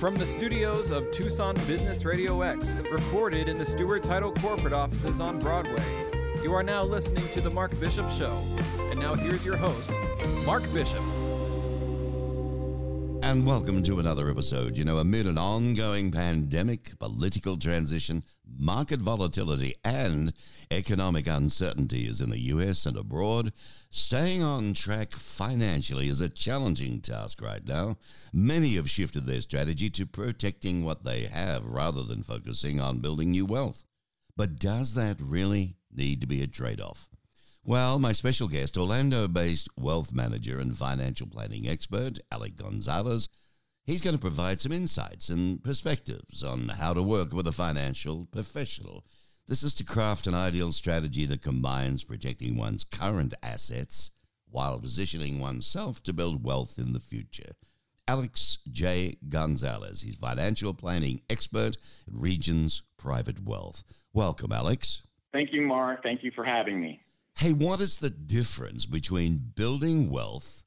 From the studios of Tucson Business Radio X, recorded in the Stewart Title corporate offices on Broadway, you are now listening to The Mark Bishop Show. And now here's your host, Mark Bishop. And welcome to another episode. You know, amid an ongoing pandemic, political transition, market volatility, and economic uncertainty, uncertainties in the US and abroad, staying on track financially is a challenging task right now. Many have shifted their strategy to protecting what they have rather than focusing on building new wealth. But does that really need to be a trade off? Well, my special guest, Orlando based wealth manager and financial planning expert, Alec Gonzalez, he's going to provide some insights and perspectives on how to work with a financial professional. This is to craft an ideal strategy that combines protecting one's current assets while positioning oneself to build wealth in the future. Alex J. Gonzalez, he's financial planning expert at Regions Private Wealth. Welcome, Alex. Thank you, Mark. Thank you for having me. Hey, what is the difference between building wealth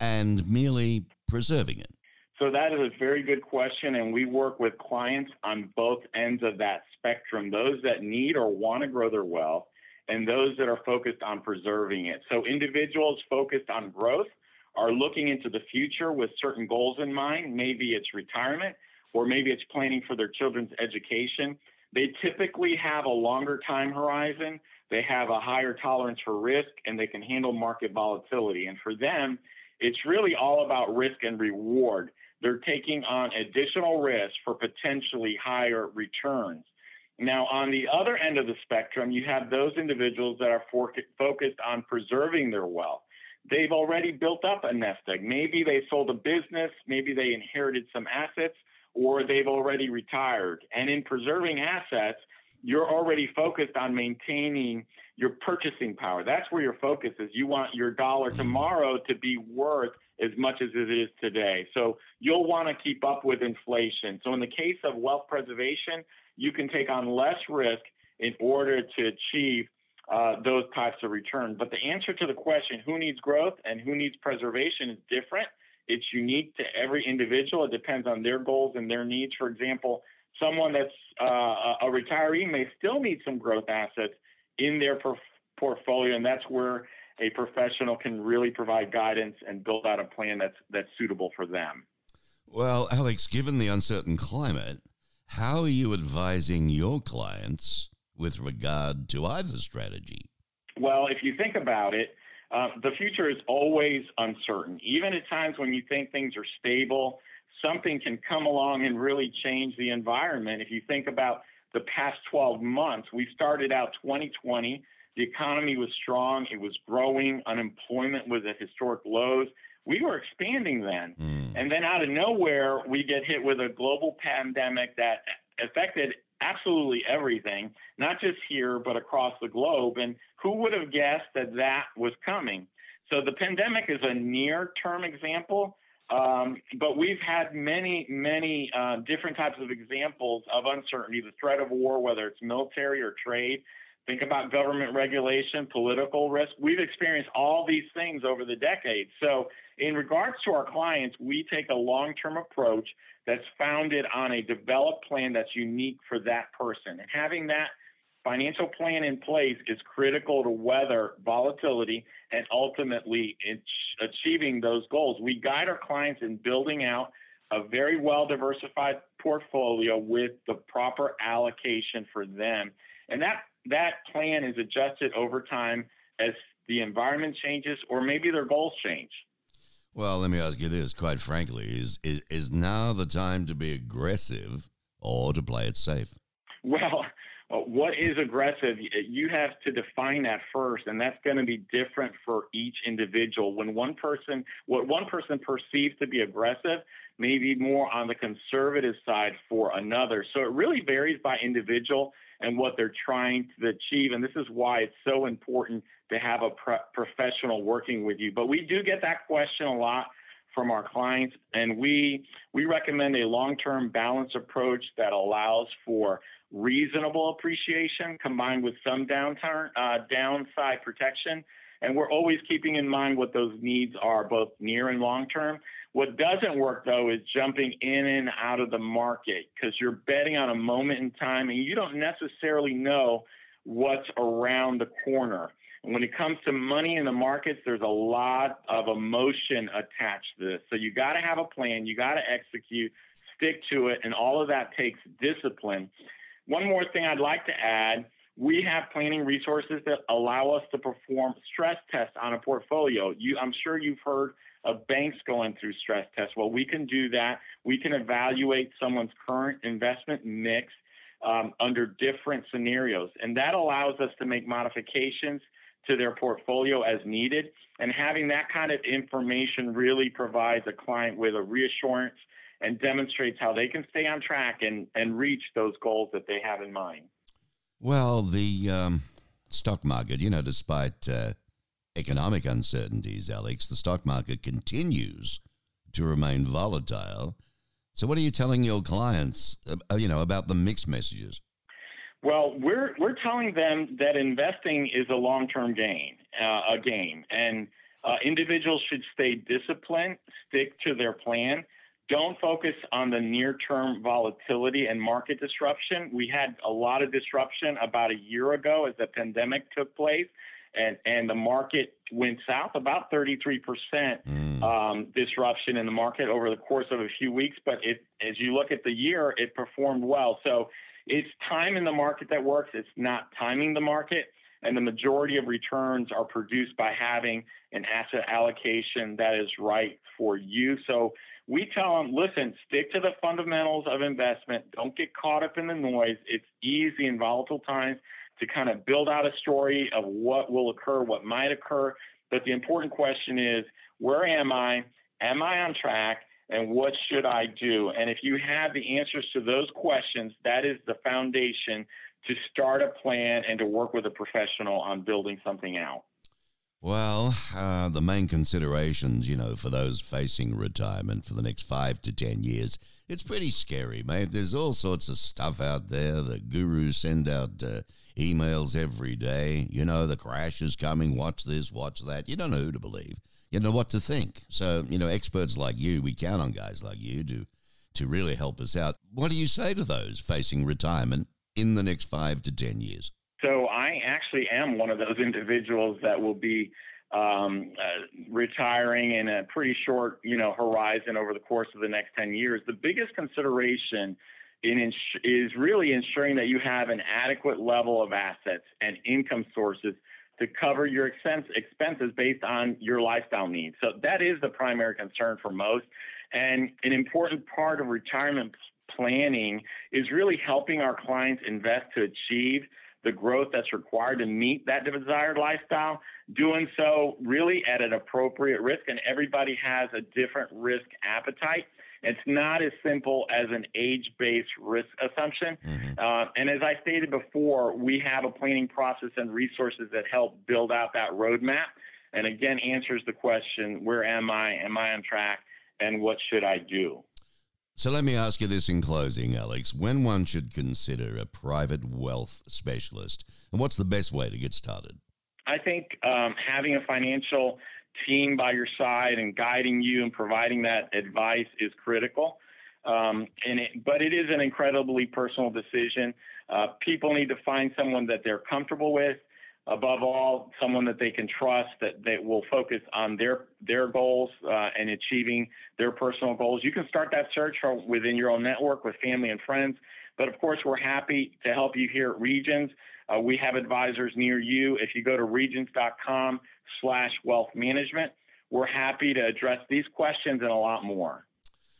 and merely preserving it? So, that is a very good question. And we work with clients on both ends of that spectrum those that need or want to grow their wealth, and those that are focused on preserving it. So, individuals focused on growth are looking into the future with certain goals in mind. Maybe it's retirement, or maybe it's planning for their children's education. They typically have a longer time horizon they have a higher tolerance for risk and they can handle market volatility. And for them, it's really all about risk and reward. They're taking on additional risk for potentially higher returns. Now, on the other end of the spectrum, you have those individuals that are for- focused on preserving their wealth. They've already built up a nest egg. Maybe they sold a business, maybe they inherited some assets, or they've already retired. And in preserving assets, you're already focused on maintaining your purchasing power. That's where your focus is. You want your dollar mm-hmm. tomorrow to be worth as much as it is today. So you'll want to keep up with inflation. So in the case of wealth preservation, you can take on less risk in order to achieve uh, those types of returns. But the answer to the question, who needs growth and who needs preservation, is different. It's unique to every individual. It depends on their goals and their needs. For example, someone that's uh, a retiree may still need some growth assets in their per- portfolio, and that's where a professional can really provide guidance and build out a plan that's that's suitable for them. Well, Alex, given the uncertain climate, how are you advising your clients with regard to either strategy? Well, if you think about it, uh, the future is always uncertain. Even at times when you think things are stable, something can come along and really change the environment. If you think about the past 12 months, we started out 2020, the economy was strong, it was growing, unemployment was at historic lows. We were expanding then. Mm. And then out of nowhere, we get hit with a global pandemic that affected absolutely everything, not just here, but across the globe. And who would have guessed that that was coming? So the pandemic is a near term example, um, but we've had many, many uh, different types of examples of uncertainty, the threat of war, whether it's military or trade. Think about government regulation, political risk. We've experienced all these things over the decades. So, in regards to our clients, we take a long term approach that's founded on a developed plan that's unique for that person. And having that financial plan in place is critical to weather volatility and ultimately achieving those goals. We guide our clients in building out a very well diversified portfolio with the proper allocation for them. And that that plan is adjusted over time as the environment changes or maybe their goals change. Well, let me ask you this, quite frankly, is, is is now the time to be aggressive or to play it safe? Well, uh, what is aggressive? You have to define that first, and that's going to be different for each individual. When one person, what one person perceives to be aggressive, may be more on the conservative side for another. So it really varies by individual and what they're trying to achieve. And this is why it's so important to have a pro- professional working with you. But we do get that question a lot from our clients, and we we recommend a long-term balanced approach that allows for reasonable appreciation combined with some downturn, uh, downside protection. And we're always keeping in mind what those needs are, both near and long term. What doesn't work though is jumping in and out of the market because you're betting on a moment in time and you don't necessarily know what's around the corner. When it comes to money in the markets, there's a lot of emotion attached to this. So you got to have a plan, you got to execute, stick to it, and all of that takes discipline. One more thing I'd like to add we have planning resources that allow us to perform stress tests on a portfolio. You, I'm sure you've heard of banks going through stress tests. Well, we can do that. We can evaluate someone's current investment mix um, under different scenarios, and that allows us to make modifications to their portfolio as needed. And having that kind of information really provides a client with a reassurance and demonstrates how they can stay on track and, and reach those goals that they have in mind. Well, the um, stock market, you know, despite uh, economic uncertainties, Alex, the stock market continues to remain volatile. So, what are you telling your clients, uh, you know, about the mixed messages? Well, we're we're telling them that investing is a long-term gain, uh, a game, and uh, individuals should stay disciplined, stick to their plan, don't focus on the near term volatility and market disruption. We had a lot of disruption about a year ago as the pandemic took place. And, and the market went south about 33% mm. um, disruption in the market over the course of a few weeks. But it, as you look at the year, it performed well. So it's time in the market that works. It's not timing the market. And the majority of returns are produced by having an asset allocation that is right for you. So we tell them, listen, stick to the fundamentals of investment. Don't get caught up in the noise. It's easy in volatile times to kind of build out a story of what will occur, what might occur. But the important question is, where am I? Am I on track? And what should I do? And if you have the answers to those questions, that is the foundation to start a plan and to work with a professional on building something out. Well, uh, the main considerations, you know, for those facing retirement for the next five to 10 years, it's pretty scary, mate. There's all sorts of stuff out there. The gurus send out uh, emails every day. You know, the crash is coming. Watch this, watch that. You don't know who to believe. You know what to think. So, you know, experts like you, we count on guys like you to, to really help us out. What do you say to those facing retirement in the next five to 10 years? So I actually am one of those individuals that will be um, uh, retiring in a pretty short, you know, horizon over the course of the next 10 years. The biggest consideration in ins- is really ensuring that you have an adequate level of assets and income sources to cover your expense, expenses based on your lifestyle needs. So that is the primary concern for most. And an important part of retirement planning is really helping our clients invest to achieve the growth that's required to meet that desired lifestyle, doing so really at an appropriate risk. And everybody has a different risk appetite. It's not as simple as an age based risk assumption. Mm-hmm. Uh, and as I stated before, we have a planning process and resources that help build out that roadmap. And again, answers the question where am I? Am I on track? And what should I do? So let me ask you this in closing, Alex. When one should consider a private wealth specialist, and what's the best way to get started? I think um, having a financial team by your side and guiding you and providing that advice is critical. Um, and it, but it is an incredibly personal decision. Uh, people need to find someone that they're comfortable with above all, someone that they can trust that, that will focus on their their goals uh, and achieving their personal goals. You can start that search within your own network with family and friends. But of course, we're happy to help you here at Regions. Uh, we have advisors near you. If you go to regions.com slash wealth management, we're happy to address these questions and a lot more.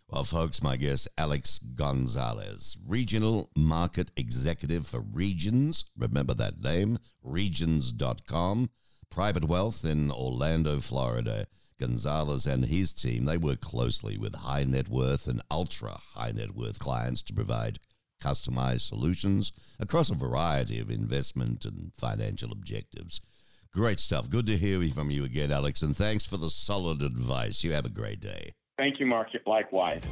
Well, folks, my guest, Alex Gonzalez, Regional Market Executive for Regions. Remember that name, regions.com. Private Wealth in Orlando, Florida. Gonzalez and his team, they work closely with high net worth and ultra high net worth clients to provide customized solutions across a variety of investment and financial objectives. Great stuff. Good to hear from you again, Alex, and thanks for the solid advice. You have a great day. Thank you, Mark. Likewise.